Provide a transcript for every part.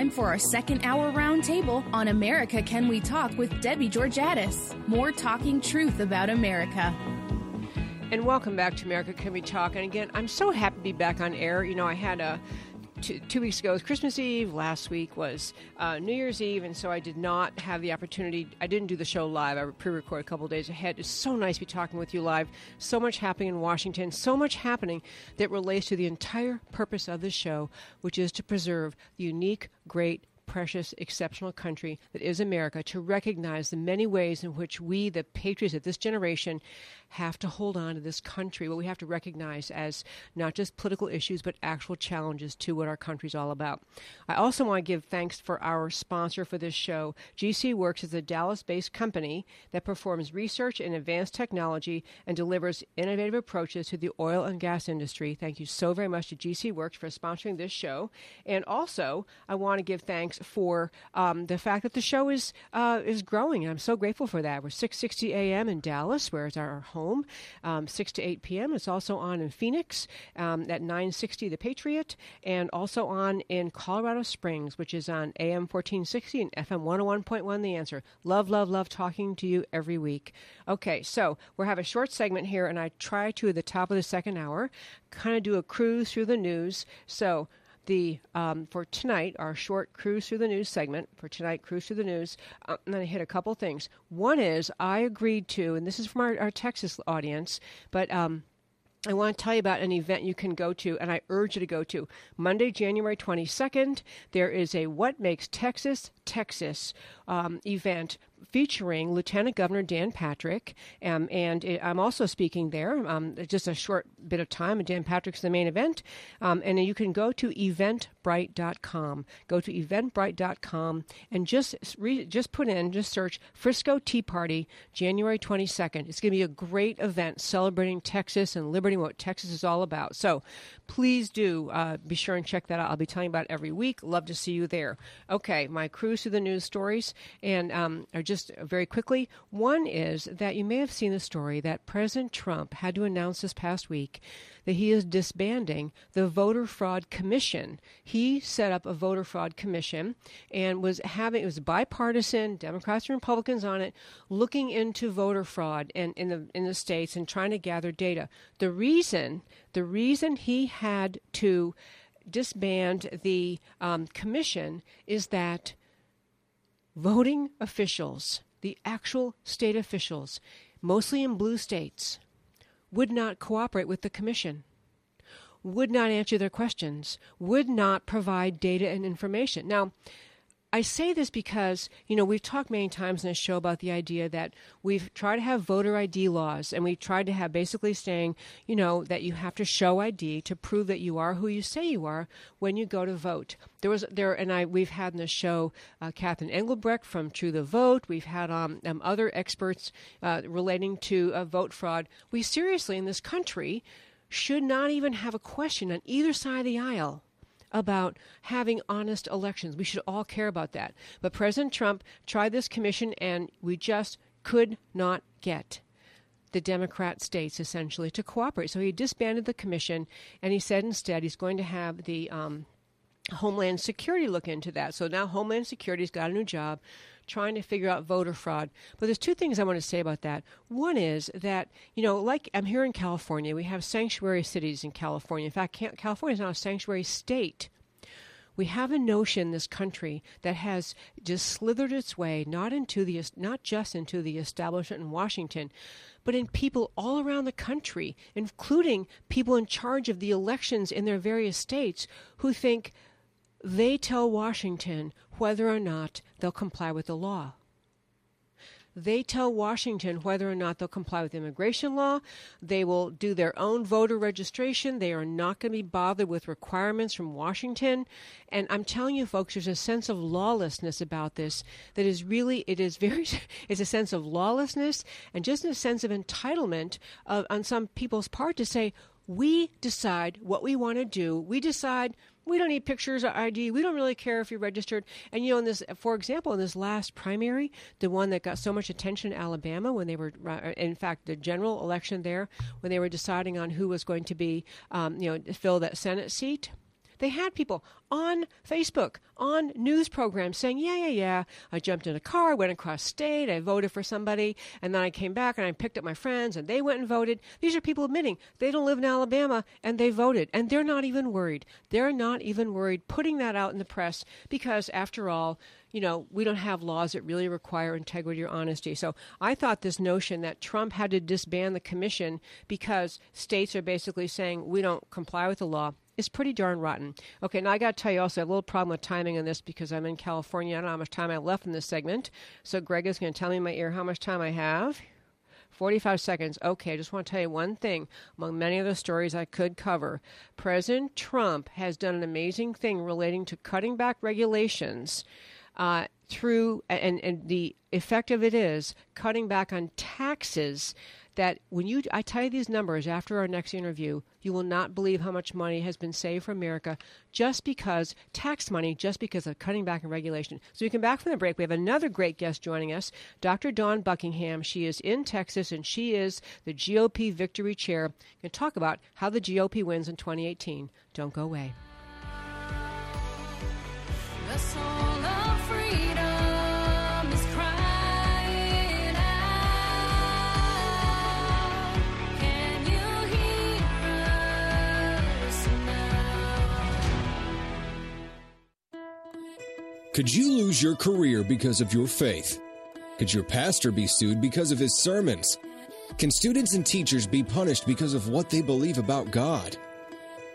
Time for our second hour roundtable on America Can We Talk with Debbie Georgatos. More talking truth about America. And welcome back to America Can We Talk. And again, I'm so happy to be back on air. You know, I had a two, weeks ago was Christmas Eve. Last week was uh, New Year's Eve, and so I did not have the opportunity. I didn't do the show live. I pre-record a couple days ahead. It's so nice to be talking with you live. So much happening in Washington. So much happening that relates to the entire purpose of this show, which is to preserve the unique, great, precious, exceptional country that is America, to recognize the many ways in which we, the patriots of this generation, have to hold on to this country, what we have to recognize as not just political issues, but actual challenges to what our country's all about. I also want to give thanks for our sponsor for this show. GC Works is a Dallas based company that performs research in advanced technology and delivers innovative approaches to the oil and gas industry. Thank you so very much to GC Works for sponsoring this show. And also, I want to give thanks for um, the fact that the show is uh, is growing. I'm so grateful for that. We're 6:60 a.m. in Dallas, where it's our home home, um, 6 to 8 p.m. It's also on in Phoenix um, at 960 The Patriot, and also on in Colorado Springs, which is on AM 1460 and FM 101.1 The Answer. Love, love, love talking to you every week. Okay, so we'll have a short segment here, and I try to, at the top of the second hour, kind of do a cruise through the news. So the um, for tonight our short cruise through the news segment for tonight cruise through the news i'm going to hit a couple things one is i agreed to and this is from our, our texas audience but um, I want to tell you about an event you can go to, and I urge you to go to. Monday, January 22nd, there is a What Makes Texas, Texas um, event featuring Lieutenant Governor Dan Patrick, um, and it, I'm also speaking there. Um, just a short bit of time, and Dan Patrick's the main event. Um, and you can go to eventbrite.com. Go to eventbrite.com and just re- just put in, just search Frisco Tea Party, January 22nd. It's going to be a great event celebrating Texas and liberty, what Texas is all about. So please do uh, be sure and check that out. I'll be telling about every week. Love to see you there. Okay, my cruise through the news stories, and um, are just very quickly. One is that you may have seen the story that President Trump had to announce this past week that he is disbanding the Voter Fraud Commission. He set up a voter fraud commission and was having it was bipartisan, Democrats and Republicans on it, looking into voter fraud and in the in the states and trying to gather data. The reason the reason he had to disband the um, commission is that voting officials, the actual state officials, mostly in blue states, would not cooperate with the commission, would not answer their questions, would not provide data and information. Now, I say this because, you know, we've talked many times in this show about the idea that we've tried to have voter ID laws and we've tried to have basically saying, you know, that you have to show ID to prove that you are who you say you are when you go to vote. There was there, and I we've had in the show uh, Catherine Engelbrecht from True the Vote. We've had um, um other experts uh, relating to uh, vote fraud. We seriously in this country should not even have a question on either side of the aisle about having honest elections. We should all care about that. But President Trump tried this commission, and we just could not get the Democrat states essentially to cooperate. So he disbanded the commission, and he said instead he's going to have the um, Homeland Security look into that. So now Homeland Security's got a new job trying to figure out voter fraud. But there's two things I want to say about that. One is that, you know, like I'm here in California, we have sanctuary cities in California. In fact, California is now a sanctuary state. We have a notion in this country that has just slithered its way not into the not just into the establishment in Washington, but in people all around the country, including people in charge of the elections in their various states who think they tell Washington whether or not they'll comply with the law. They tell Washington whether or not they'll comply with immigration law. They will do their own voter registration. They are not going to be bothered with requirements from Washington. And I'm telling you, folks, there's a sense of lawlessness about this that is really, it is very, it's a sense of lawlessness and just a sense of entitlement of, on some people's part to say, we decide what we want to do. We decide we don't need pictures or ID. We don't really care if you're registered. And you know, in this, for example, in this last primary, the one that got so much attention in Alabama when they were, uh, in fact, the general election there, when they were deciding on who was going to be, um, you know, fill that Senate seat They had people on Facebook, on news programs saying, Yeah, yeah, yeah, I jumped in a car, went across state, I voted for somebody, and then I came back and I picked up my friends and they went and voted. These are people admitting they don't live in Alabama and they voted. And they're not even worried. They're not even worried putting that out in the press because, after all, you know, we don't have laws that really require integrity or honesty. So I thought this notion that Trump had to disband the commission because states are basically saying we don't comply with the law is pretty darn rotten. Okay, now I got to tell you also, a little problem with timing on this because I'm in California. I don't know how much time I left in this segment. So Greg is going to tell me in my ear how much time I have. 45 seconds. Okay, I just want to tell you one thing. Among many of the stories I could cover, President Trump has done an amazing thing relating to cutting back regulations uh, through, and, and the effect of it is cutting back on taxes that when you I tell you these numbers after our next interview, you will not believe how much money has been saved for America just because tax money, just because of cutting back in regulation. So we come back from the break. We have another great guest joining us, Dr. Dawn Buckingham. She is in Texas and she is the GOP Victory Chair. And talk about how the GOP wins in 2018. Don't go away. Could you lose your career because of your faith? Could your pastor be sued because of his sermons? Can students and teachers be punished because of what they believe about God?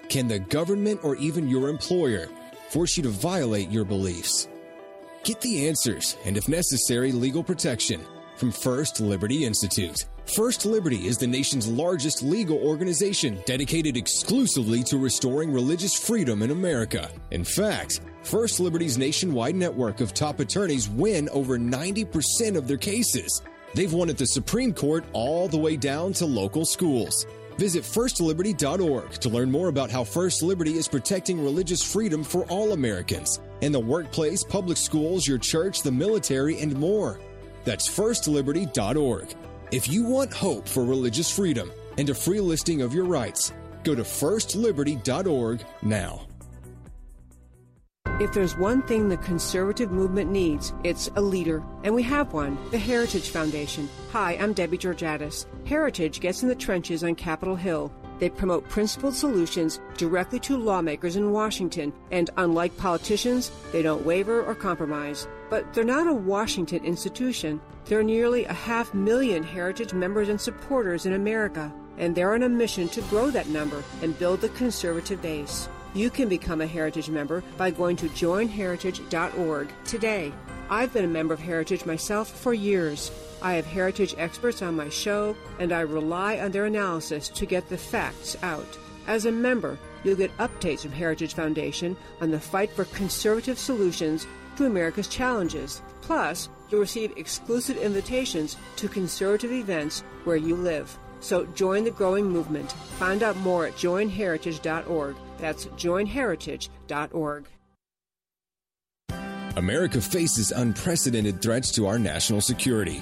Can the government or even your employer force you to violate your beliefs? Get the answers and, if necessary, legal protection from First Liberty Institute. First Liberty is the nation's largest legal organization dedicated exclusively to restoring religious freedom in America. In fact, First Liberty's nationwide network of top attorneys win over 90% of their cases. They've won at the Supreme Court all the way down to local schools. Visit firstliberty.org to learn more about how First Liberty is protecting religious freedom for all Americans in the workplace, public schools, your church, the military, and more. That's firstliberty.org. If you want hope for religious freedom and a free listing of your rights, go to firstliberty.org now. If there's one thing the conservative movement needs, it's a leader. And we have one the Heritage Foundation. Hi, I'm Debbie Georgatos. Heritage gets in the trenches on Capitol Hill. They promote principled solutions directly to lawmakers in Washington, and unlike politicians, they don't waver or compromise. But they're not a Washington institution. There are nearly a half million Heritage members and supporters in America, and they're on a mission to grow that number and build the conservative base. You can become a Heritage member by going to joinheritage.org today. I've been a member of Heritage myself for years. I have Heritage experts on my show, and I rely on their analysis to get the facts out. As a member, you'll get updates from Heritage Foundation on the fight for conservative solutions to America's challenges. Plus, you'll receive exclusive invitations to conservative events where you live. So join the growing movement. Find out more at joinheritage.org. That's joinheritage.org. America faces unprecedented threats to our national security.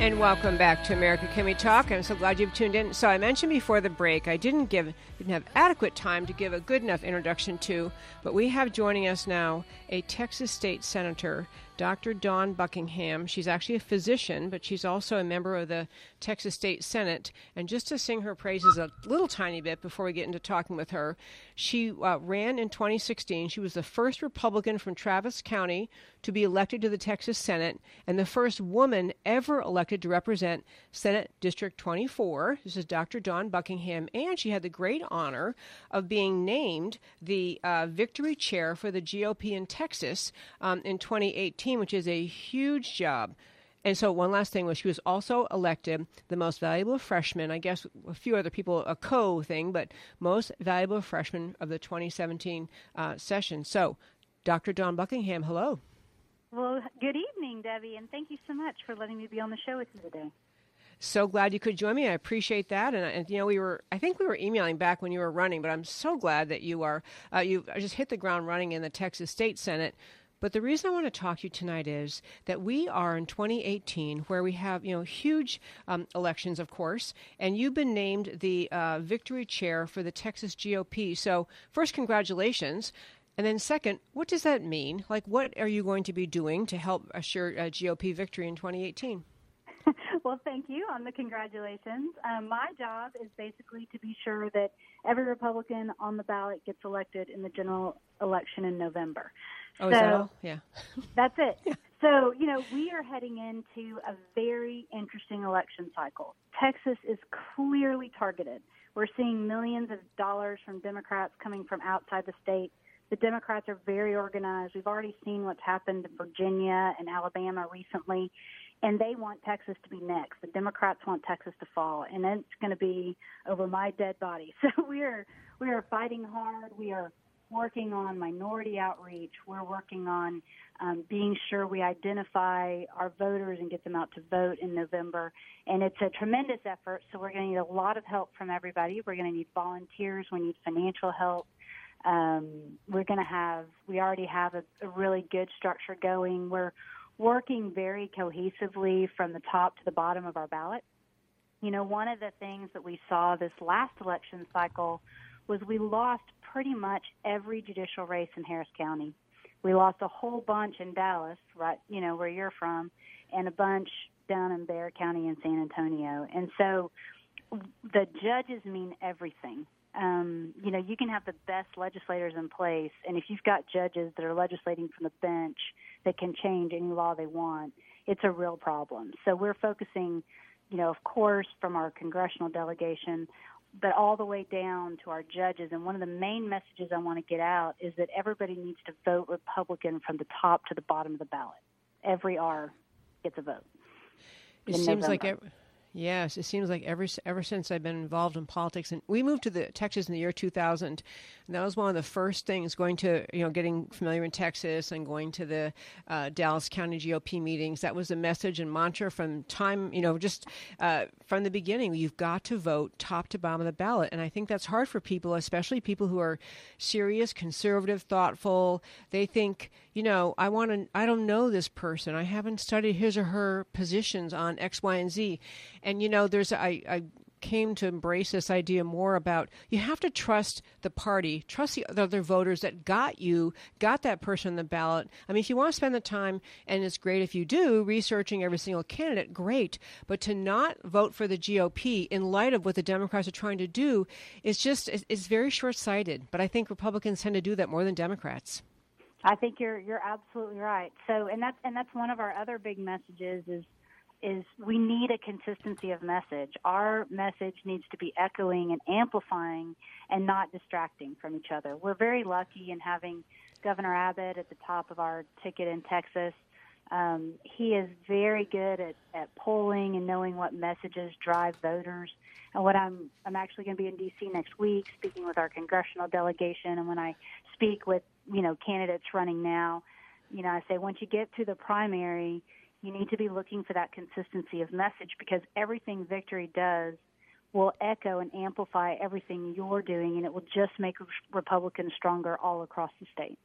And welcome back to America Can We Talk? I'm so glad you've tuned in. So I mentioned before the break, I didn't give didn't have adequate time to give a good enough introduction to, but we have joining us now a Texas state senator Dr. Dawn Buckingham. She's actually a physician, but she's also a member of the Texas State Senate. And just to sing her praises a little tiny bit before we get into talking with her, she uh, ran in 2016. She was the first Republican from Travis County to be elected to the Texas Senate and the first woman ever elected to represent Senate District 24. This is Dr. Dawn Buckingham, and she had the great honor of being named the uh, victory chair for the GOP in Texas um, in 2018 which is a huge job. And so, one last thing was she was also elected the most valuable freshman. I guess a few other people, a co thing, but most valuable freshman of the 2017 uh, session. So, Dr. Dawn Buckingham, hello. Well, good evening, Debbie, and thank you so much for letting me be on the show with you today. So glad you could join me. I appreciate that. And, and you know, we were, I think we were emailing back when you were running, but I'm so glad that you are, uh, you just hit the ground running in the Texas State Senate but the reason I want to talk to you tonight is that we are in 2018, where we have you know huge um, elections, of course, and you've been named the uh, victory chair for the Texas GOP. So first, congratulations. And then, second, what does that mean? Like, what are you going to be doing to help assure a GOP victory in 2018? well, thank you on the congratulations. Um, my job is basically to be sure that every Republican on the ballot gets elected in the general election in November. Oh, so, is that all? Yeah. that's it. Yeah. So, you know, we are heading into a very interesting election cycle. Texas is clearly targeted. We're seeing millions of dollars from Democrats coming from outside the state. The Democrats are very organized. We've already seen what's happened in Virginia and Alabama recently, and they want Texas to be next. The Democrats want Texas to fall, and it's going to be over my dead body. So we are we are fighting hard. We are working on minority outreach. We're working on um, being sure we identify our voters and get them out to vote in November. And it's a tremendous effort, so we're going to need a lot of help from everybody. We're going to need volunteers, we need financial help. Um, we're going to have, we already have a, a really good structure going. We're working very cohesively from the top to the bottom of our ballot. You know, one of the things that we saw this last election cycle was we lost pretty much every judicial race in Harris County. We lost a whole bunch in Dallas, right, you know, where you're from, and a bunch down in Bexar County and San Antonio. And so the judges mean everything. Um, you know, you can have the best legislators in place, and if you've got judges that are legislating from the bench that can change any law they want, it's a real problem. So we're focusing, you know, of course, from our congressional delegation but all the way down to our judges. And one of the main messages I want to get out is that everybody needs to vote Republican from the top to the bottom of the ballot. Every R gets a vote. It seems November. like every, Yes, it seems like ever ever since I've been involved in politics, and we moved to the Texas in the year 2000, and that was one of the first things. Going to you know getting familiar in Texas and going to the uh, Dallas County GOP meetings. That was the message and mantra from time you know just uh, from the beginning. You've got to vote top to bottom of the ballot, and I think that's hard for people, especially people who are serious, conservative, thoughtful. They think you know I want to. I don't know this person. I haven't studied his or her positions on X, Y, and Z and you know, there's I, I came to embrace this idea more about you have to trust the party, trust the other voters that got you, got that person on the ballot. I mean, if you want to spend the time, and it's great if you do, researching every single candidate, great. But to not vote for the GOP in light of what the Democrats are trying to do is just is very short sighted. But I think Republicans tend to do that more than Democrats. I think you're you're absolutely right. So, and that's and that's one of our other big messages is is we need a consistency of message. Our message needs to be echoing and amplifying and not distracting from each other. We're very lucky in having Governor Abbott at the top of our ticket in Texas. Um, he is very good at, at polling and knowing what messages drive voters. And what I'm I'm actually going to be in D.C. next week, speaking with our congressional delegation. And when I speak with you know candidates running now, you know I say once you get to the primary, you need to be looking for that consistency of message because everything Victory does will echo and amplify everything you're doing, and it will just make Republicans stronger all across the state.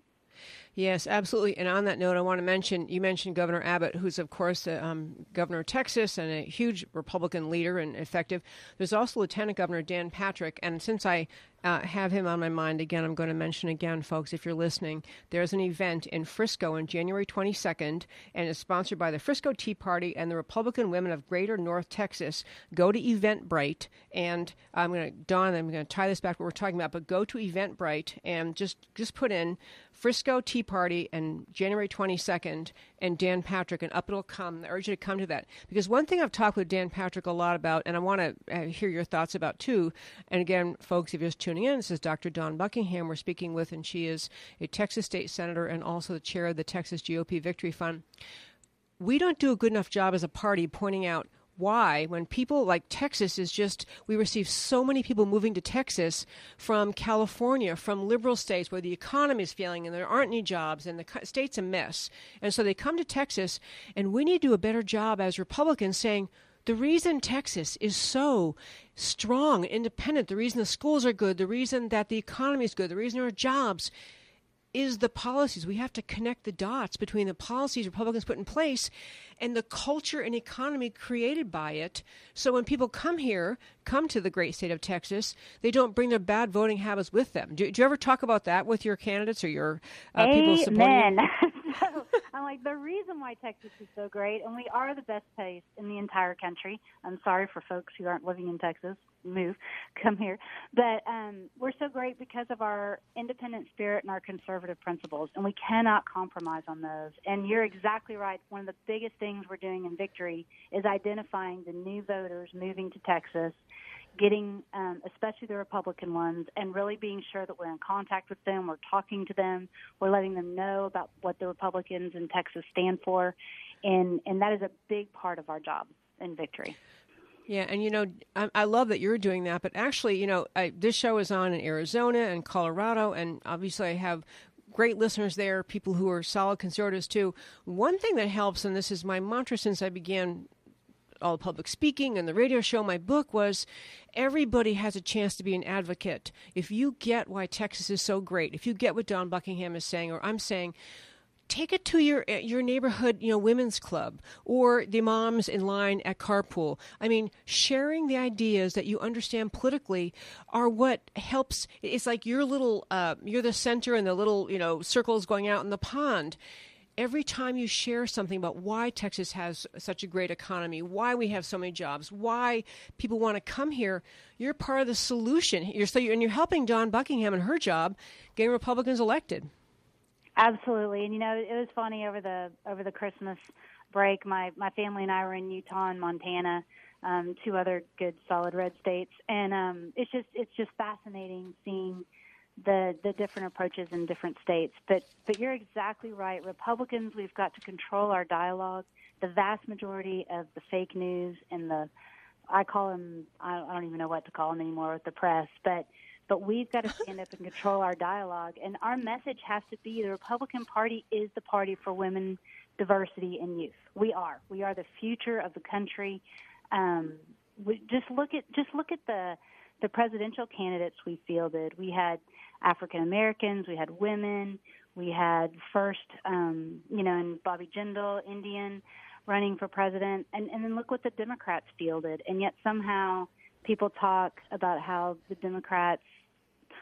Yes, absolutely. And on that note, I want to mention you mentioned Governor Abbott, who's, of course, the um, governor of Texas and a huge Republican leader and effective. There's also Lieutenant Governor Dan Patrick. And since I uh, have him on my mind again, I'm going to mention again, folks, if you're listening, there's an event in Frisco on January 22nd, and it's sponsored by the Frisco Tea Party and the Republican Women of Greater North Texas. Go to Eventbrite, and I'm going to, Dawn, I'm going to tie this back to what we're talking about, but go to Eventbrite and just, just put in Frisco Tea Party and January 22nd and Dan Patrick, and up it'll come. I urge you to come to that. Because one thing I've talked with Dan Patrick a lot about, and I want to uh, hear your thoughts about too, and again, folks, if you're just tuning in, this is Dr. Dawn Buckingham we're speaking with, and she is a Texas state senator and also the chair of the Texas GOP Victory Fund. We don't do a good enough job as a party pointing out why when people like Texas is just we receive so many people moving to Texas from California from liberal states where the economy is failing and there aren't any jobs and the state's a mess. And so they come to Texas and we need to do a better job as Republicans saying the reason Texas is so strong, independent, the reason the schools are good, the reason that the economy is good, the reason there are jobs is the policies. We have to connect the dots between the policies Republicans put in place and the culture and economy created by it. So when people come here, come to the great state of Texas, they don't bring their bad voting habits with them. Do, do you ever talk about that with your candidates or your uh, people supporting you? so I'm like, the reason why Texas is so great, and we are the best place in the entire country. I'm sorry for folks who aren't living in Texas move, come here. But um, we're so great because of our independent spirit and our conservative principles, and we cannot compromise on those. And you're exactly right. One of the biggest things we're doing in Victory is identifying the new voters moving to Texas getting, um, especially the Republican ones, and really being sure that we're in contact with them, we're talking to them, we're letting them know about what the Republicans in Texas stand for, and and that is a big part of our job in victory. Yeah, and you know, I, I, love that you're doing that. But actually, you know, I, this show is on in Arizona and Colorado, and obviously, I have great listeners there, people who are solid conservatives too. One thing that helps, and this is my mantra since I began all the public speaking and the radio show, my book was everybody has a chance to be an advocate. If you get why Texas is so great, if you get what Dawn Buckingham is saying, or I'm saying, take it to your uh, your neighborhood, you know, women's club or the moms in line at carpool. I mean, sharing the ideas that you understand politically are what helps. It's like your little, uh, you're the center, and the little, you know, circles going out in the pond. Every time you share something about why Texas has such a great economy, why we have so many jobs, why people want to come here, you're part of the solution. You're so you're, and you're helping Dawn Buckingham and her job getting Republicans elected. Absolutely, and you know it was funny over the over the Christmas break. My my family and I were in Utah and Montana, um, two other good solid red states, and um, it's just it's just fascinating seeing the the different approaches in different states. But but you're exactly right. Republicans, we've got to control our dialogue. The vast majority of the fake news and the I call them I don't even know what to call them anymore with the press, but but we've got to stand up and control our dialogue. And our message has to be the Republican Party is the party for women, diversity, and youth. We are. We are the future of the country. Um, we just look at just look at the the presidential candidates we fielded. We had African Americans, we had women, we had first, um, you know, and Bobby Jindal, Indian, running for president, and and then look what the Democrats fielded, and yet somehow people talk about how the Democrats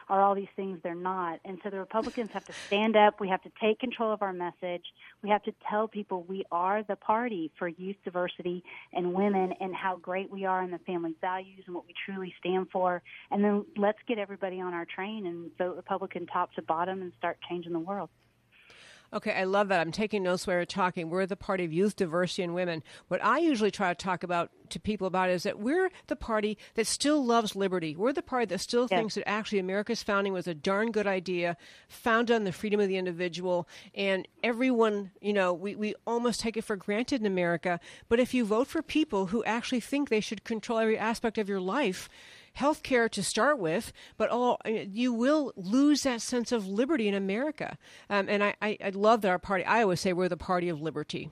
are all these things they're not. And so the Republicans have to stand up. We have to take control of our message. We have to tell people we are the party for youth diversity and women and how great we are in the family values and what we truly stand for. And then let's get everybody on our train and vote Republican top to bottom and start changing the world. Okay, I love that. I'm taking notes while we're talking. We're the party of youth, diversity, and women. What I usually try to talk about to people about is that we're the party that still loves liberty. We're the party that still thinks that actually America's founding was a darn good idea, founded on the freedom of the individual, and everyone, you know, we, we almost take it for granted in America. But if you vote for people who actually think they should control every aspect of your life, health care to start with, but all you will lose that sense of liberty in America. Um, and I, I, I, love that our party. I always say we're the party of liberty.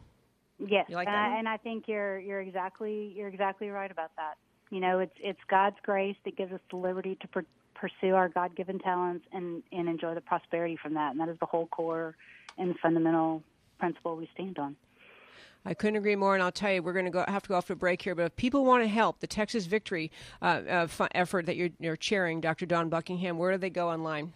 Yes, like and, I, and I think you're you're exactly you're exactly right about that. You know, it's it's God's grace that gives us the liberty to pr- pursue our God-given talents and and enjoy the prosperity from that, and that is the whole core and fundamental principle we stand on. I couldn't agree more, and I'll tell you, we're going to go have to go off to a break here. But if people want to help the Texas Victory uh, uh, effort that you're, you're chairing, Dr. Dawn Buckingham, where do they go online?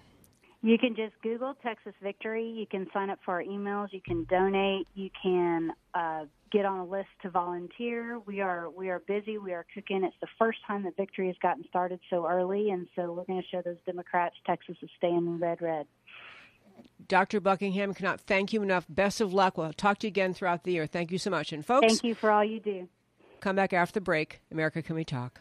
You can just Google Texas Victory. You can sign up for our emails. You can donate. You can uh, get on a list to volunteer. We are we are busy. We are cooking. It's the first time that Victory has gotten started so early, and so we're going to show those Democrats Texas is staying red, red. Dr. Buckingham cannot thank you enough. Best of luck. We'll talk to you again throughout the year. Thank you so much. And folks, thank you for all you do. Come back after the break. America, can we talk?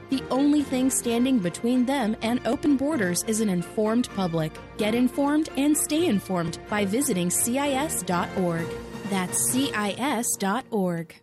The only thing standing between them and open borders is an informed public. Get informed and stay informed by visiting CIS.org. That's CIS.org.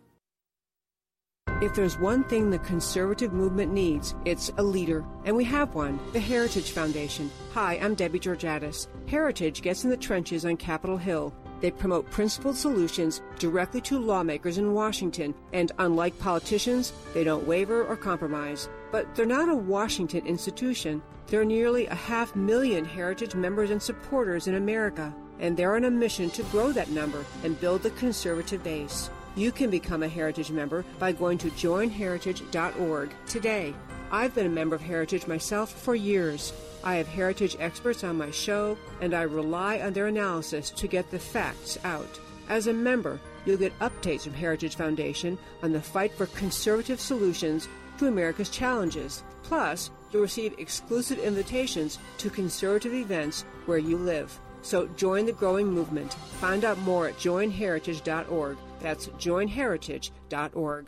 If there's one thing the conservative movement needs, it's a leader. And we have one the Heritage Foundation. Hi, I'm Debbie Georgatos. Heritage gets in the trenches on Capitol Hill they promote principled solutions directly to lawmakers in Washington, and unlike politicians, they don't waver or compromise. But they're not a Washington institution. There are nearly a half million Heritage members and supporters in America, and they're on a mission to grow that number and build the conservative base. You can become a Heritage member by going to joinheritage.org today. I've been a member of Heritage myself for years. I have heritage experts on my show, and I rely on their analysis to get the facts out. As a member, you'll get updates from Heritage Foundation on the fight for conservative solutions to America's challenges. Plus, you'll receive exclusive invitations to conservative events where you live. So join the growing movement. Find out more at joinheritage.org. That's joinheritage.org.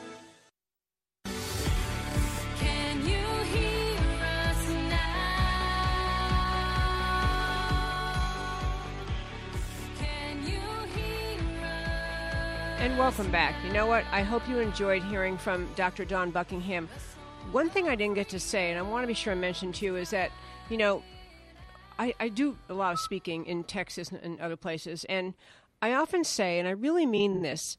Welcome back. You know what? I hope you enjoyed hearing from Dr. Dawn Buckingham. One thing I didn't get to say, and I want to be sure I mentioned to you, is that, you know, I, I do a lot of speaking in Texas and other places, and I often say, and I really mean this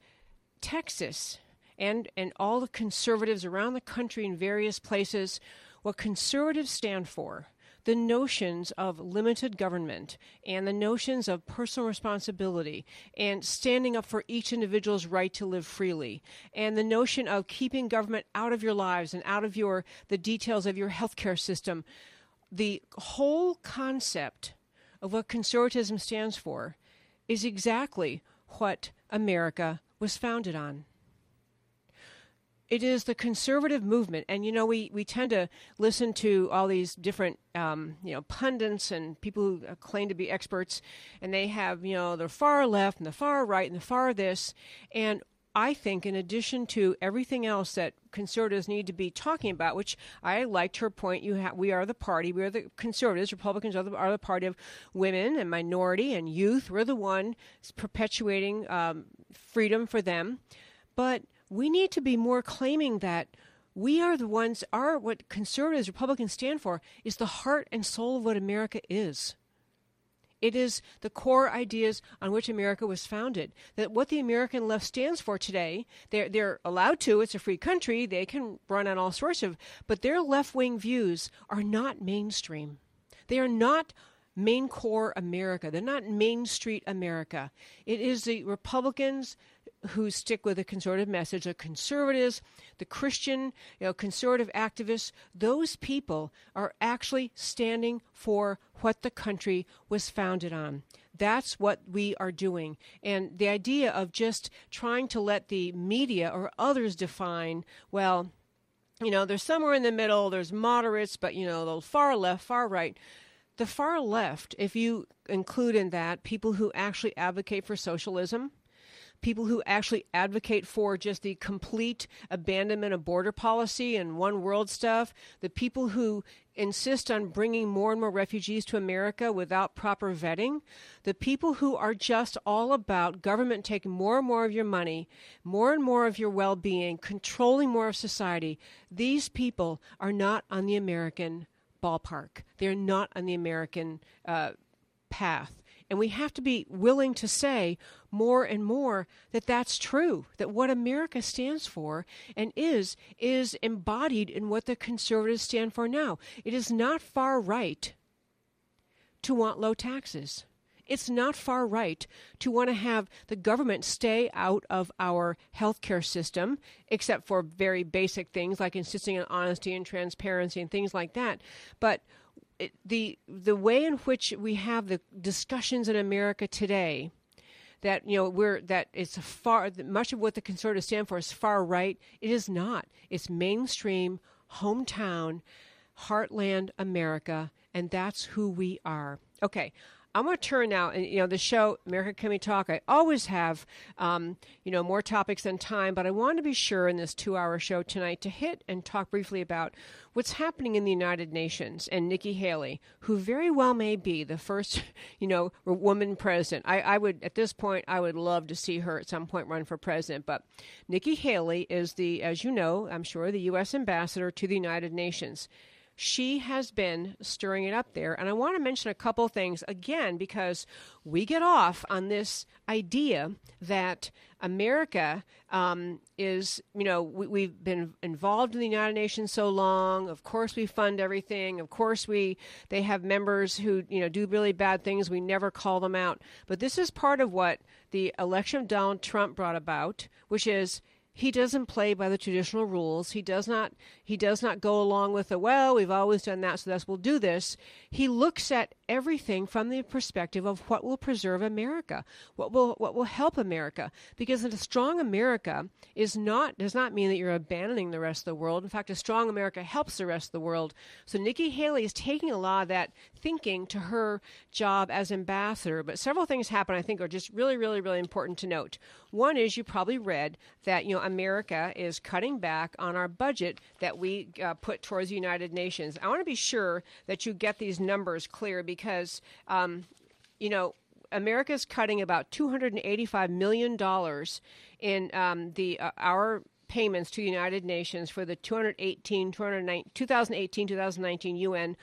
Texas and, and all the conservatives around the country in various places, what conservatives stand for the notions of limited government and the notions of personal responsibility and standing up for each individual's right to live freely and the notion of keeping government out of your lives and out of your the details of your healthcare system the whole concept of what conservatism stands for is exactly what America was founded on. It is the conservative movement, and you know we, we tend to listen to all these different um, you know pundits and people who claim to be experts, and they have you know the far left and the far right and the far this, and I think, in addition to everything else that conservatives need to be talking about, which I liked her point, you ha- we are the party, we are the conservatives, Republicans are the, are the party of women and minority and youth. We're the one perpetuating um, freedom for them, but we need to be more claiming that we are the ones are what conservatives republicans stand for is the heart and soul of what america is it is the core ideas on which America was founded. That what the American left stands for today, they're, they're allowed to, it's a free country, they can run on all sorts of, but their left wing views are not mainstream. They are not main core America. They're not Main Street America. It is the Republicans who stick with a conservative message, the conservatives, the Christian, you know, conservative activists, those people are actually standing for what the country was founded on. That's what we are doing. And the idea of just trying to let the media or others define, well, you know, there's somewhere in the middle, there's moderates, but, you know, the far left, far right. The far left, if you include in that people who actually advocate for socialism, people who actually advocate for just the complete abandonment of border policy and one world stuff, the people who insist on bringing more and more refugees to America without proper vetting, the people who are just all about government taking more and more of your money, more and more of your well being, controlling more of society, these people are not on the American ballpark. They're not on the American uh, path. And we have to be willing to say more and more that that's true, that what America stands for and is, is embodied in what the conservatives stand for now. It is not far right to want low taxes. It's not far right to want to have the government stay out of our healthcare system, except for very basic things like insisting on honesty and transparency and things like that. But the the way in which we have the discussions in America today that you know we're that it's far much of what the conservatives stand for is far right it is not. It's mainstream hometown heartland america and that's who we are. Okay I'm going to turn now, and you know, the show America Can We Talk. I always have, um, you know, more topics than time, but I want to be sure in this two-hour show tonight to hit and talk briefly about what's happening in the United Nations and Nikki Haley, who very well may be the first, you know, woman president. I, I would, at this point, I would love to see her at some point run for president. But Nikki Haley is the, as you know, I'm sure, the U.S. ambassador to the United Nations she has been stirring it up there. And I want to mention a couple things again because we get off on this idea that America um, is, you know, we, have been involved in the United Nations so long. Of course, we fund everything. Of course, we they have members who, you know, do really bad things. We never call them out. But this is part of what the election of Donald Trump brought about, which is he doesn't play by the traditional rules. He does not he does not go along with the well, we've always done that, so thus we'll do this. He looks at everything from the perspective of what will preserve America, what will what will help America. Because a strong America is not does not mean that you're abandoning the rest of the world. In fact, a strong America helps the rest of the world. So Nikki Haley is taking a lot of that thinking to her job as ambassador. But several things happen I think are just really, really, really important to note. One is you probably read that you know America is cutting back on our budget that we uh, put towards the United Nations. I want to be sure that you get these numbers clear because um, you know America's cutting about 285 million dollars in um, the uh, our payments to the United Nations for the 218 2018 2019 UN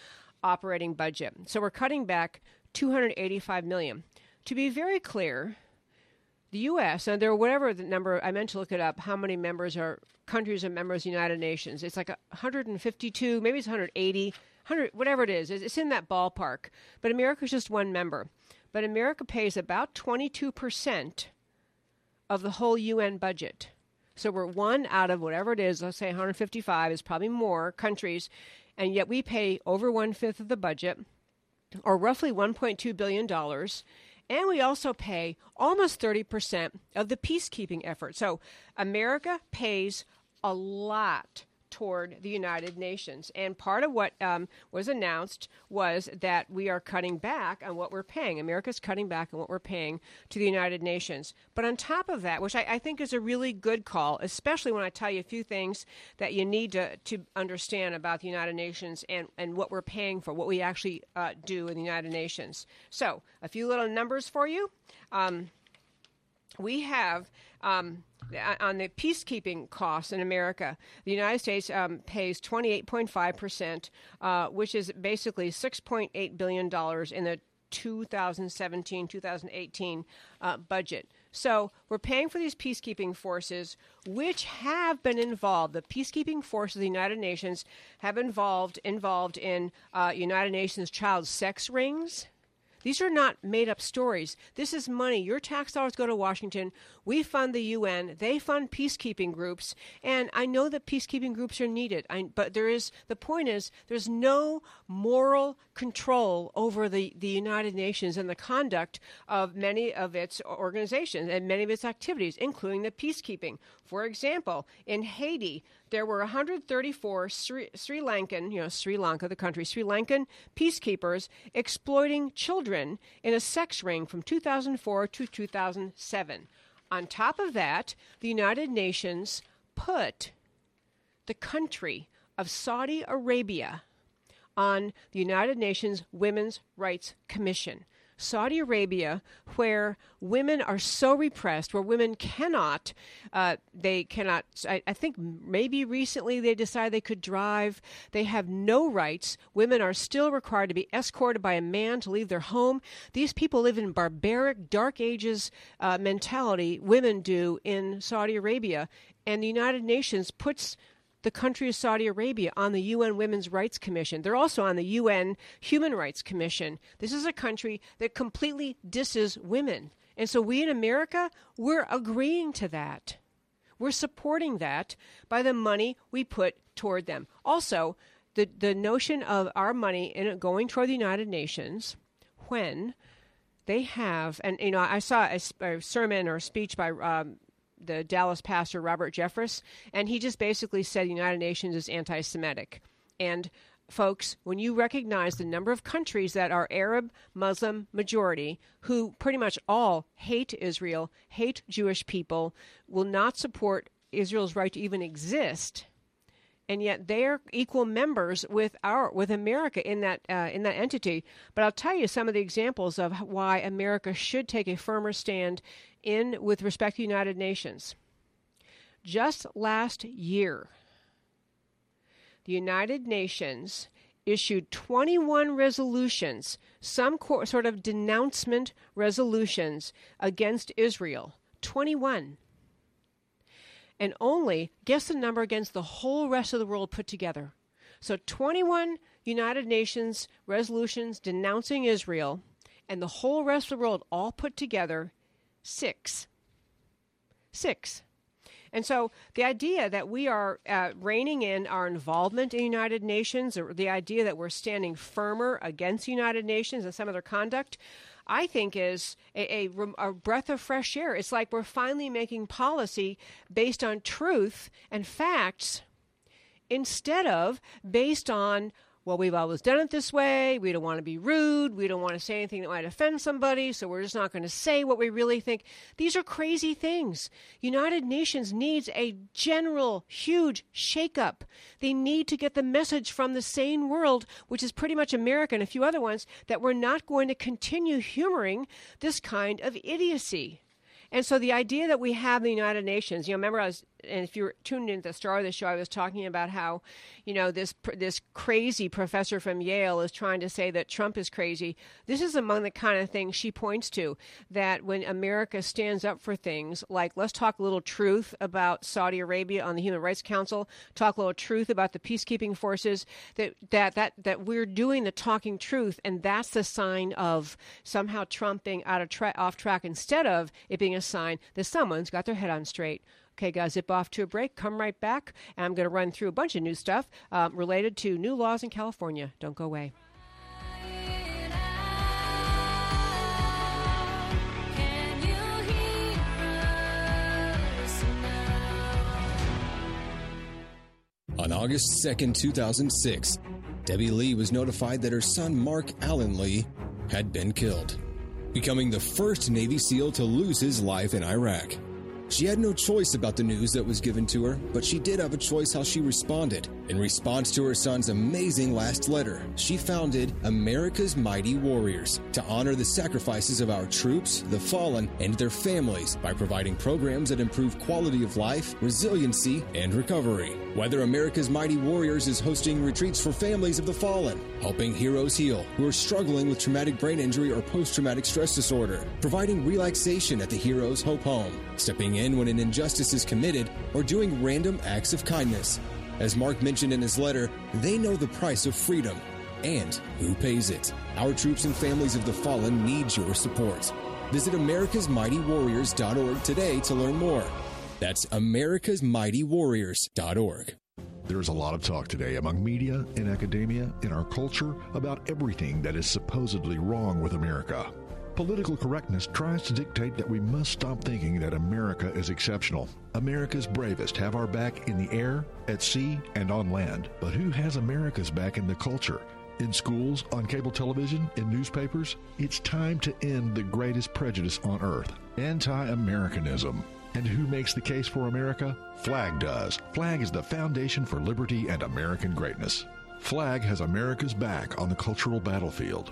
operating budget. So we're cutting back 285 million. To be very clear, the U.S. and there, are whatever the number I meant to look it up. How many members are countries are members of the United Nations? It's like 152, maybe it's 180, 100, whatever it is. It's in that ballpark. But America's just one member. But America pays about 22 percent of the whole UN budget. So we're one out of whatever it is. Let's say 155 is probably more countries, and yet we pay over one fifth of the budget, or roughly 1.2 billion dollars and we also pay almost 30% of the peacekeeping effort. So America pays a lot toward the United Nations. And part of what um, was announced was that we are cutting back on what we're paying. America's cutting back on what we're paying to the United Nations. But on top of that, which I, I think is a really good call, especially when I tell you a few things that you need to, to understand about the United Nations and, and what we're paying for, what we actually uh, do in the United Nations. So, a few little numbers for you. Um, we have um, on the peacekeeping costs in America, the United States um, pays 28.5 percent, uh, which is basically 6.8 billion dollars in the 2017-2018 uh, budget. So we're paying for these peacekeeping forces, which have been involved. The peacekeeping forces of the United Nations have involved involved in uh, United Nations child sex rings. These are not made up stories. This is money. Your tax dollars go to Washington. We fund the UN. They fund peacekeeping groups. And I know that peacekeeping groups are needed. I, but there is the point is there's no moral control over the, the United Nations and the conduct of many of its organizations and many of its activities, including the peacekeeping. For example, in Haiti, there were 134 Sri, Sri Lankan, you know, Sri Lanka, the country, Sri Lankan peacekeepers exploiting children in a sex ring from 2004 to 2007. On top of that, the United Nations put the country of Saudi Arabia on the United Nations Women's Rights Commission. Saudi Arabia, where women are so repressed, where women cannot, uh, they cannot, I, I, think maybe recently they decided they could drive. They have no rights. Women are still required to be escorted by a man to leave their home. These people live in barbaric, dark ages uh, mentality, women do in Saudi Arabia. And the United Nations puts the country of Saudi Arabia on the UN Women's Rights Commission. They're also on the UN Human Rights Commission. This is a country that completely disses women. And so we in America, we're agreeing to that. We're supporting that by the money we put toward them. Also, the, the notion of our money in going toward the United Nations when they have, and you know, I saw a, a sermon or a speech by um, the Dallas pastor Robert Jeffress, and he just basically said the United Nations is anti-Semitic, and folks, when you recognize the number of countries that are Arab Muslim majority who pretty much all hate Israel, hate Jewish people, will not support Israel's right to even exist, and yet they're equal members with our with America in that uh, in that entity. But I'll tell you some of the examples of why America should take a firmer stand in with respect to United Nations. Just last year, the United Nations issued 21 resolutions, some co- sort of denouncement resolutions against Israel. 21 and only guess the number against the whole rest of the world put together. So 21 United Nations resolutions denouncing Israel, and the whole rest of the world all put together, six. Six. And so the idea that we are uh, reining in our involvement in United Nations, or the idea that we're standing firmer against United Nations and some of their conduct, I think is a, a, a, breath of fresh air. It's like we're finally making policy based on truth and facts instead of based on well, we've always done it this way. We don't want to be rude. We don't want to say anything that might offend somebody. So we're just not going to say what we really think. These are crazy things. United Nations needs a general, huge shakeup. They need to get the message from the sane world, which is pretty much America and a few other ones, that we're not going to continue humoring this kind of idiocy. And so the idea that we have the United Nations, you know, remember I was and if you're tuned in into the start of the show, I was talking about how, you know, this this crazy professor from Yale is trying to say that Trump is crazy. This is among the kind of things she points to that when America stands up for things like let's talk a little truth about Saudi Arabia on the Human Rights Council, talk a little truth about the peacekeeping forces, that that that that we're doing the talking truth, and that's the sign of somehow Trump being out of tra- off track instead of it being a sign that someone's got their head on straight. Okay, guys, zip off to a break. Come right back, I'm going to run through a bunch of new stuff um, related to new laws in California. Don't go away. On August 2nd, 2006, Debbie Lee was notified that her son Mark Allen Lee had been killed, becoming the first Navy SEAL to lose his life in Iraq. She had no choice about the news that was given to her, but she did have a choice how she responded. In response to her son's amazing last letter, she founded America's Mighty Warriors to honor the sacrifices of our troops, the fallen, and their families by providing programs that improve quality of life, resiliency, and recovery. Whether America's Mighty Warriors is hosting retreats for families of the fallen, helping heroes heal who are struggling with traumatic brain injury or post traumatic stress disorder, providing relaxation at the Heroes Hope Home, stepping in when an injustice is committed, or doing random acts of kindness. As Mark mentioned in his letter, they know the price of freedom and who pays it. Our troops and families of the fallen need your support. Visit americasmightywarriors.org today to learn more. That's americasmightywarriors.org. There is a lot of talk today among media, in academia, in our culture about everything that is supposedly wrong with America. Political correctness tries to dictate that we must stop thinking that America is exceptional. America's bravest have our back in the air, at sea, and on land. But who has America's back in the culture? In schools, on cable television, in newspapers? It's time to end the greatest prejudice on earth anti Americanism. And who makes the case for America? FLAG does. FLAG is the foundation for liberty and American greatness. FLAG has America's back on the cultural battlefield.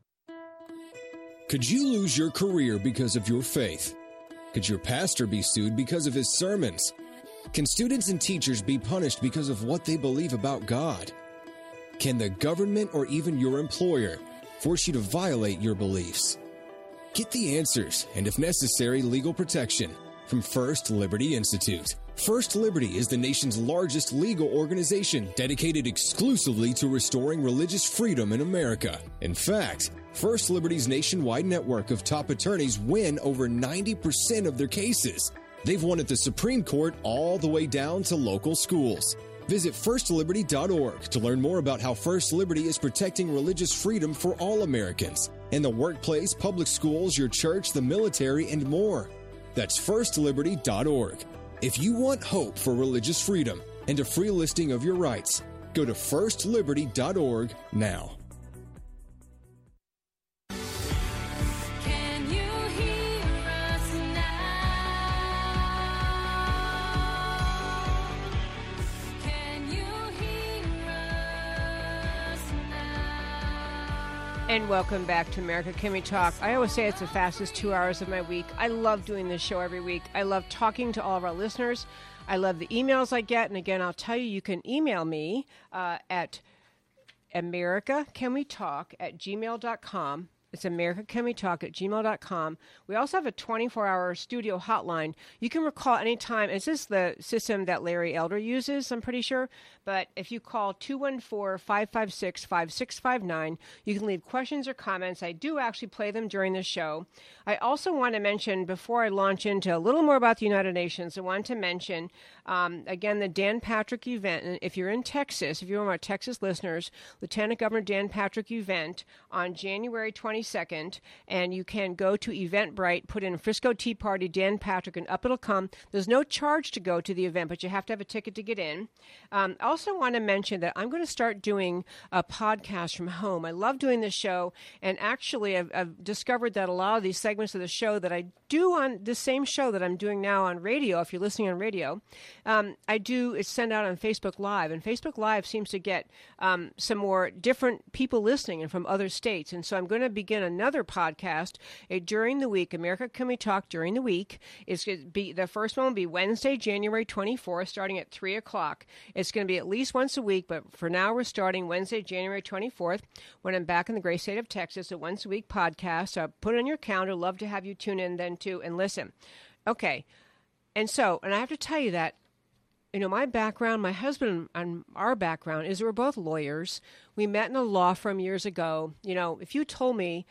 Could you lose your career because of your faith? Could your pastor be sued because of his sermons? Can students and teachers be punished because of what they believe about God? Can the government or even your employer force you to violate your beliefs? Get the answers and, if necessary, legal protection from First Liberty Institute. First Liberty is the nation's largest legal organization dedicated exclusively to restoring religious freedom in America. In fact, First Liberty's nationwide network of top attorneys win over 90% of their cases. They've won at the Supreme Court all the way down to local schools. Visit firstliberty.org to learn more about how First Liberty is protecting religious freedom for all Americans in the workplace, public schools, your church, the military, and more. That's firstliberty.org. If you want hope for religious freedom and a free listing of your rights, go to firstliberty.org now. And welcome back to America Can We Talk. I always say it's the fastest two hours of my week. I love doing this show every week. I love talking to all of our listeners. I love the emails I get. And again, I'll tell you, you can email me uh, at America Can We Talk at gmail.com. It's America Can We Talk at gmail.com. We also have a 24 hour studio hotline. You can recall anytime. Is this the system that Larry Elder uses? I'm pretty sure. But if you call 214 556 5659, you can leave questions or comments. I do actually play them during the show. I also want to mention, before I launch into a little more about the United Nations, I want to mention um, again the Dan Patrick event. And if you're in Texas, if you're one of our Texas listeners, Lieutenant Governor Dan Patrick event on January 22nd, and you can go to Eventbrite, put in Frisco Tea Party, Dan Patrick, and up it'll come. There's no charge to go to the event, but you have to have a ticket to get in. Um, also want to mention that I'm going to start doing a podcast from home. I love doing this show, and actually, I've, I've discovered that a lot of these segments of the show that I do on the same show that I'm doing now on radio, if you're listening on radio, um, I do is send out on Facebook Live, and Facebook Live seems to get um, some more different people listening and from other states. And so I'm going to begin another podcast uh, during the week. America Can We Talk during the week is be the first one will be Wednesday, January 24th, starting at three o'clock. It's going to be at least once a week, but for now we're starting Wednesday, January 24th, when I'm back in the great state of Texas. A once a week podcast. So put it on your calendar. Love to have you tune in then too and listen. Okay. And so, and I have to tell you that you know, my background, my husband and our background is we're both lawyers. We met in a law firm years ago. You know, if you told me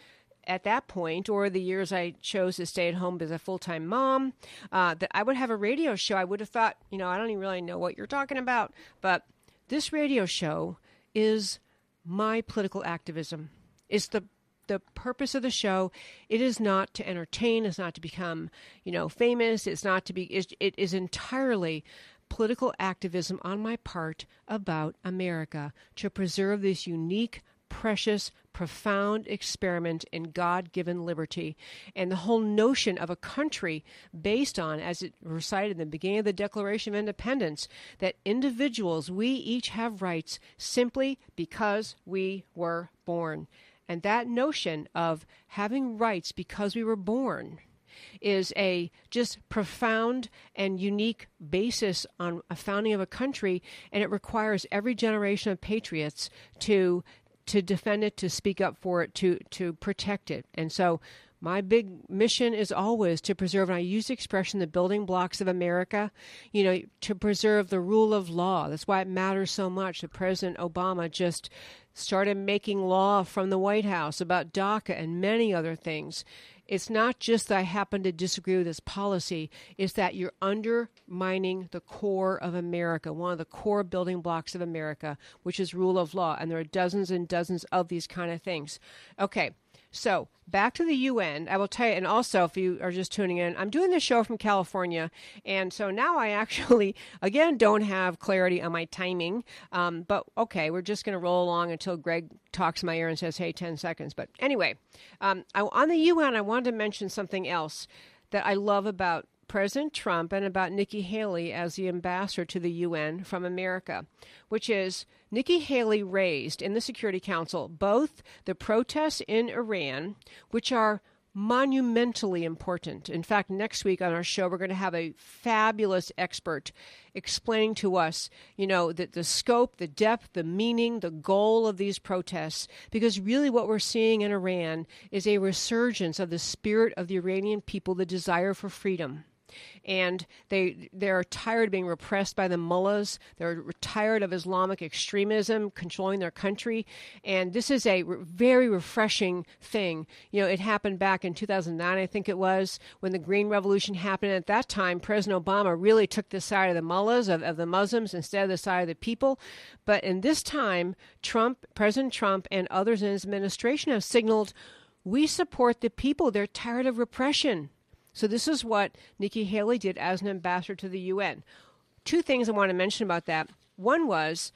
at that point, or the years I chose to stay at home as a full time mom, uh, that I would have a radio show, I would have thought, you know, I don't even really know what you're talking about. But this radio show is my political activism. It's the the purpose of the show it is not to entertain it's not to become you know famous it's not to be it, is entirely political activism on my part about America to preserve this unique, precious, profound experiment in God given liberty and the whole notion of a country based on, as it recited in the beginning of the Declaration of Independence, that individuals, we each have rights simply because we were born. And that notion of having rights because we were born is a just profound and unique basis on a founding of a country, and it requires every generation of patriots to to defend it, to speak up for it, to to protect it. And so my big mission is always to preserve, and I use the expression the building blocks of America, you know, to preserve the rule of law. That's why it matters so much that President Obama just started making law from the White House about DACA and many other things. It's not just that I happen to disagree with this policy, it's that you're undermining the core of America, one of the core building blocks of America, which is rule of law. And there are dozens and dozens of these kind of things. Okay. So back to the UN. I will tell you, and also if you are just tuning in, I'm doing this show from California, and so now I actually again don't have clarity on my timing. Um, but okay, we're just going to roll along until Greg talks my ear and says, "Hey, 10 seconds." But anyway, um, I, on the UN, I wanted to mention something else that I love about President Trump and about Nikki Haley as the ambassador to the UN from America, which is Nikki Haley raised in the Security Council both the protests in Iran, which are monumentally important. In fact, next week on our show, we're going to have a fabulous expert explaining to us, you know, the, the scope, the depth, the meaning, the goal of these protests. Because really, what we're seeing in Iran is a resurgence of the spirit of the Iranian people, the desire for freedom and they they're tired of being repressed by the mullahs. They're tired of Islamic extremism controlling their country, and this is a re- very refreshing thing. You know, it happened back in 2009, I think it was, when the Green Revolution happened. At that time, President Obama really took the side of the mullahs of, of the Muslims instead of the side of the people. But in this time, Trump, President Trump, and others in his administration have signaled. We support the people. They're tired of repression. So this is what Nikki Haley did as an ambassador to the UN. Two things I want to mention about that. One was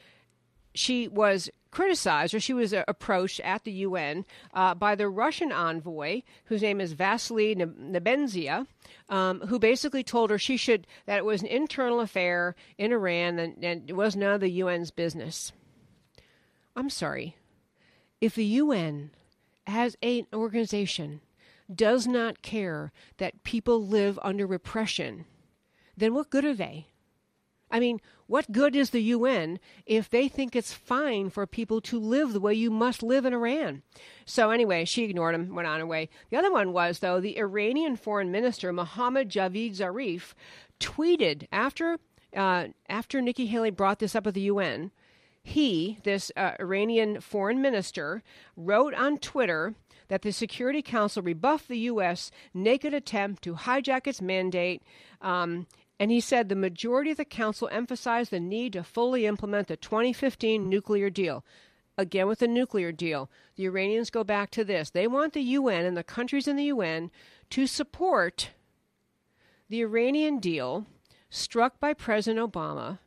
she was criticized or she was uh, approached at the UN uh, by the Russian envoy, whose name is Vasily Nebenzia, um, who basically told her she should that it was an internal affair in Iran and, and it was none of the UN's business. I'm sorry. If the UN as an organization does not care that people live under repression, then what good are they? I mean, what good is the UN if they think it's fine for people to live the way you must live in Iran? So, anyway, she ignored him, went on her way. The other one was, though, the Iranian foreign minister, Mohammad Javad Zarif, tweeted after, uh, after Nikki Haley brought this up at the UN. He, this uh, Iranian foreign minister, wrote on Twitter that the Security Council rebuffed the U.S. naked attempt to hijack its mandate. Um, and he said the majority of the council emphasized the need to fully implement the 2015 nuclear deal. Again, with the nuclear deal, the Iranians go back to this. They want the UN and the countries in the UN to support the Iranian deal struck by President Obama,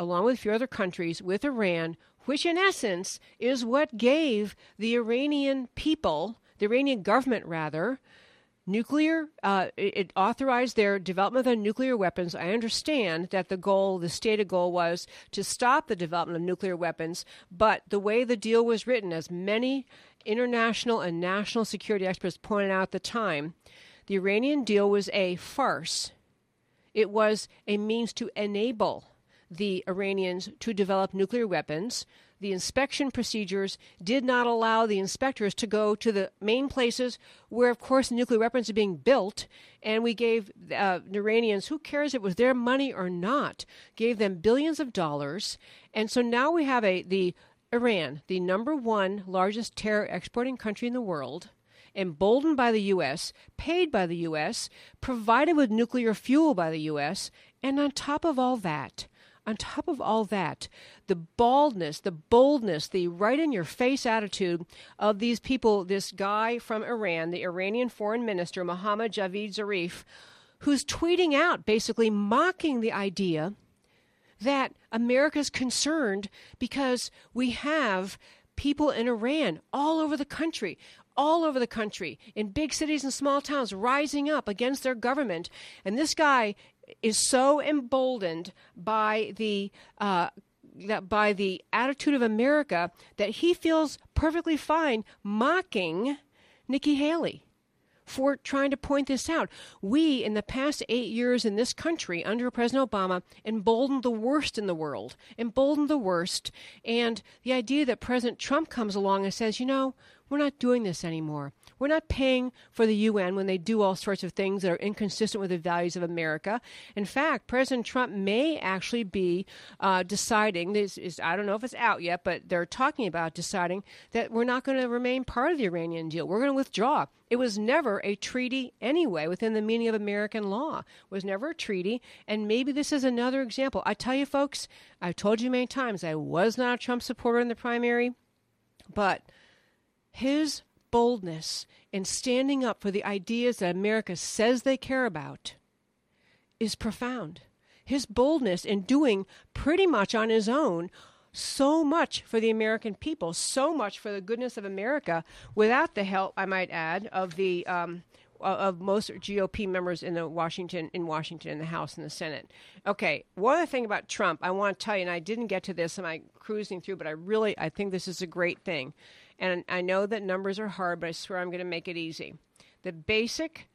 along with a few other countries, with Iran, which in essence is what gave the Iranian people, the Iranian government rather, nuclear uh, it, it authorized their development of nuclear weapons. I understand that the goal the stated goal was to stop the development of nuclear weapons but the way the deal was written as many international and national security experts pointed out at the time the iranian deal was a farce. It was a means to enable the Iranians to develop nuclear weapons. The inspection procedures did not allow the inspectors to go to the main places where, of course, nuclear weapons are being built. And we gave uh, the Iranians, who cares if it was their money or not, gave them billions of dollars. And so now we have a the Iran, the number one largest terror exporting country in the world, emboldened by the U.S., paid by the U.S., provided with nuclear fuel by the U.S., and on top of all that, on top of all that, the baldness, the boldness, the right in your face attitude of these people, this guy from Iran, the Iranian foreign minister, Mohammad Javad Zarif, who's tweeting out basically mocking the idea that America's concerned because we have people in Iran all over the country, all over the country, in big cities and small towns, rising up against their government. And this guy is so emboldened by the uh, by the attitude of America that he feels perfectly fine mocking Nikki Haley for trying to point this out. We, in the past eight years in this country under President Obama, emboldened the worst in the world, emboldened the worst. And the idea that President Trump comes along and says, you know, we're not doing this anymore. We're not paying for the UN when they do all sorts of things that are inconsistent with the values of America. In fact, President Trump may actually be uh, deciding this is I don't know if it's out yet, but they're talking about deciding that we're not going to remain part of the Iranian deal. We're going to withdraw. It was never a treaty anyway within the meaning of American law. It was never a treaty, and maybe this is another example. I tell you folks, I've told you many times I was not a Trump supporter in the primary, but his boldness in standing up for the ideas that America says they care about is profound. His boldness in doing pretty much on his own so much for the American people, so much for the goodness of America, without the help, I might add, of the um, of most GOP members in the Washington in Washington in the House and the Senate. Okay, one other thing about Trump, I want to tell you, and I didn't get to this, am I cruising through? But I really, I think this is a great thing, and I know that numbers are hard, but I swear I'm going to make it easy. The basic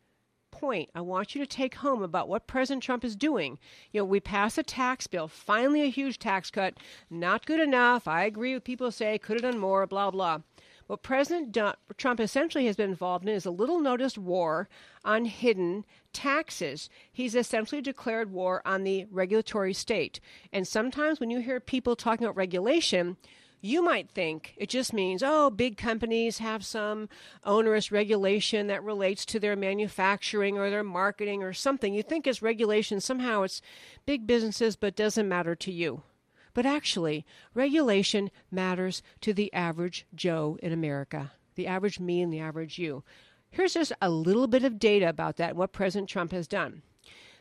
point I want you to take home about what President Trump is doing. You know, we passed a tax bill, finally a huge tax cut, not good enough. I agree with people who say could have done more, blah blah. What President Trump essentially has been involved in is a little noticed war on hidden taxes. He's essentially declared war on the regulatory state. And sometimes when you hear people talking about regulation, you might think it just means, oh, big companies have some onerous regulation that relates to their manufacturing or their marketing or something. You think it's regulation, somehow it's big businesses, but doesn't matter to you. But actually, regulation matters to the average Joe in America, the average me and the average you. Here's just a little bit of data about that and what President Trump has done.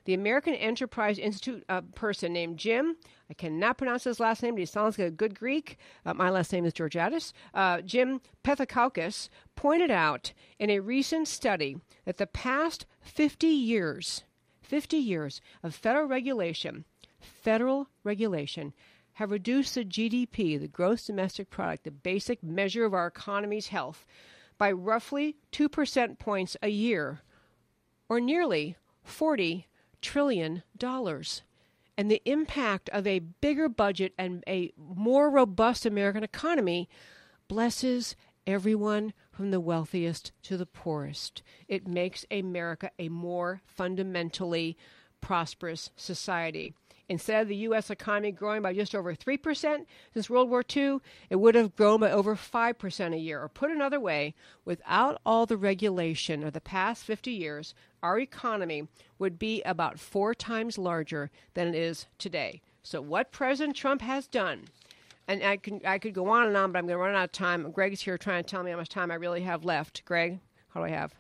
The American Enterprise Institute uh, person named Jim, I cannot pronounce his last name, but he sounds like a good Greek. Uh, my last name is Georgatos. Uh, Jim Pethokoukis pointed out in a recent study that the past 50 years, 50 years of federal regulation, federal regulation, have reduced the GDP, the gross domestic product, the basic measure of our economy's health, by roughly 2 percent points a year, or nearly 40 trillion dollars. And the impact of a bigger budget and a more robust American economy blesses everyone from the wealthiest to the poorest. It makes America a more fundamentally prosperous society. Instead of the U.S. economy growing by just over 3% since World War II, it would have grown by over 5% a year. Or put another way, without all the regulation of the past 50 years, our economy would be about four times larger than it is today. So, what President Trump has done, and I, can, I could go on and on, but I'm going to run out of time. Greg is here trying to tell me how much time I really have left. Greg, how do I have?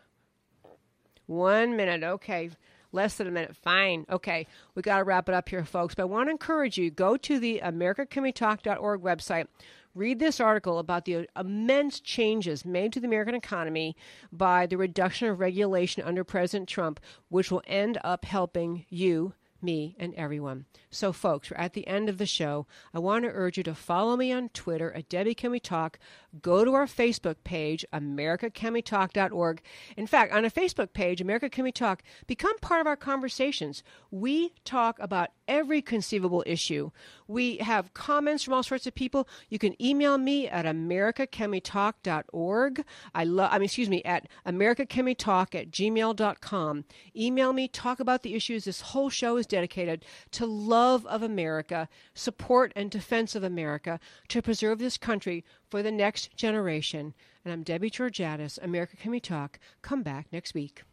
One minute. Okay. Less than a minute. Fine. Okay. We got to wrap it up here, folks. But I want to encourage you go to the AmericaCanWeTalk.org website. Read this article about the immense changes made to the American economy by the reduction of regulation under President Trump, which will end up helping you, me, and everyone. So, folks, we're at the end of the show. I want to urge you to follow me on Twitter at Debbie Can We Talk. Go to our Facebook page, AmericaCanWeTalk.org. In fact, on a Facebook page, America Can We Talk, become part of our conversations. We talk about every conceivable issue. We have comments from all sorts of people. You can email me at americacanwetalk.org. I love, I mean, excuse me, at americacanwetalk at gmail.com. Email me, talk about the issues. This whole show is dedicated to love of America, support and defense of America, to preserve this country for the next generation. And I'm Debbie Georgatos. America Can We Talk? Come back next week.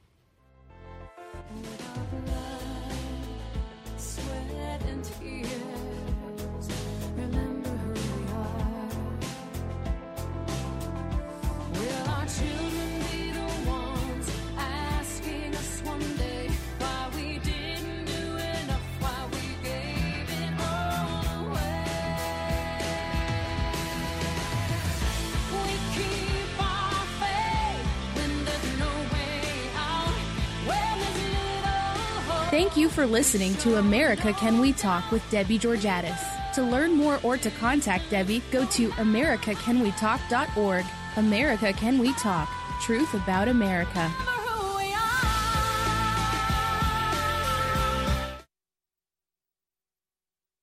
Thank you for listening to America Can We Talk with Debbie Georgatos. To learn more or to contact Debbie, go to americacanwetalk.org. America Can We Talk? Truth about America.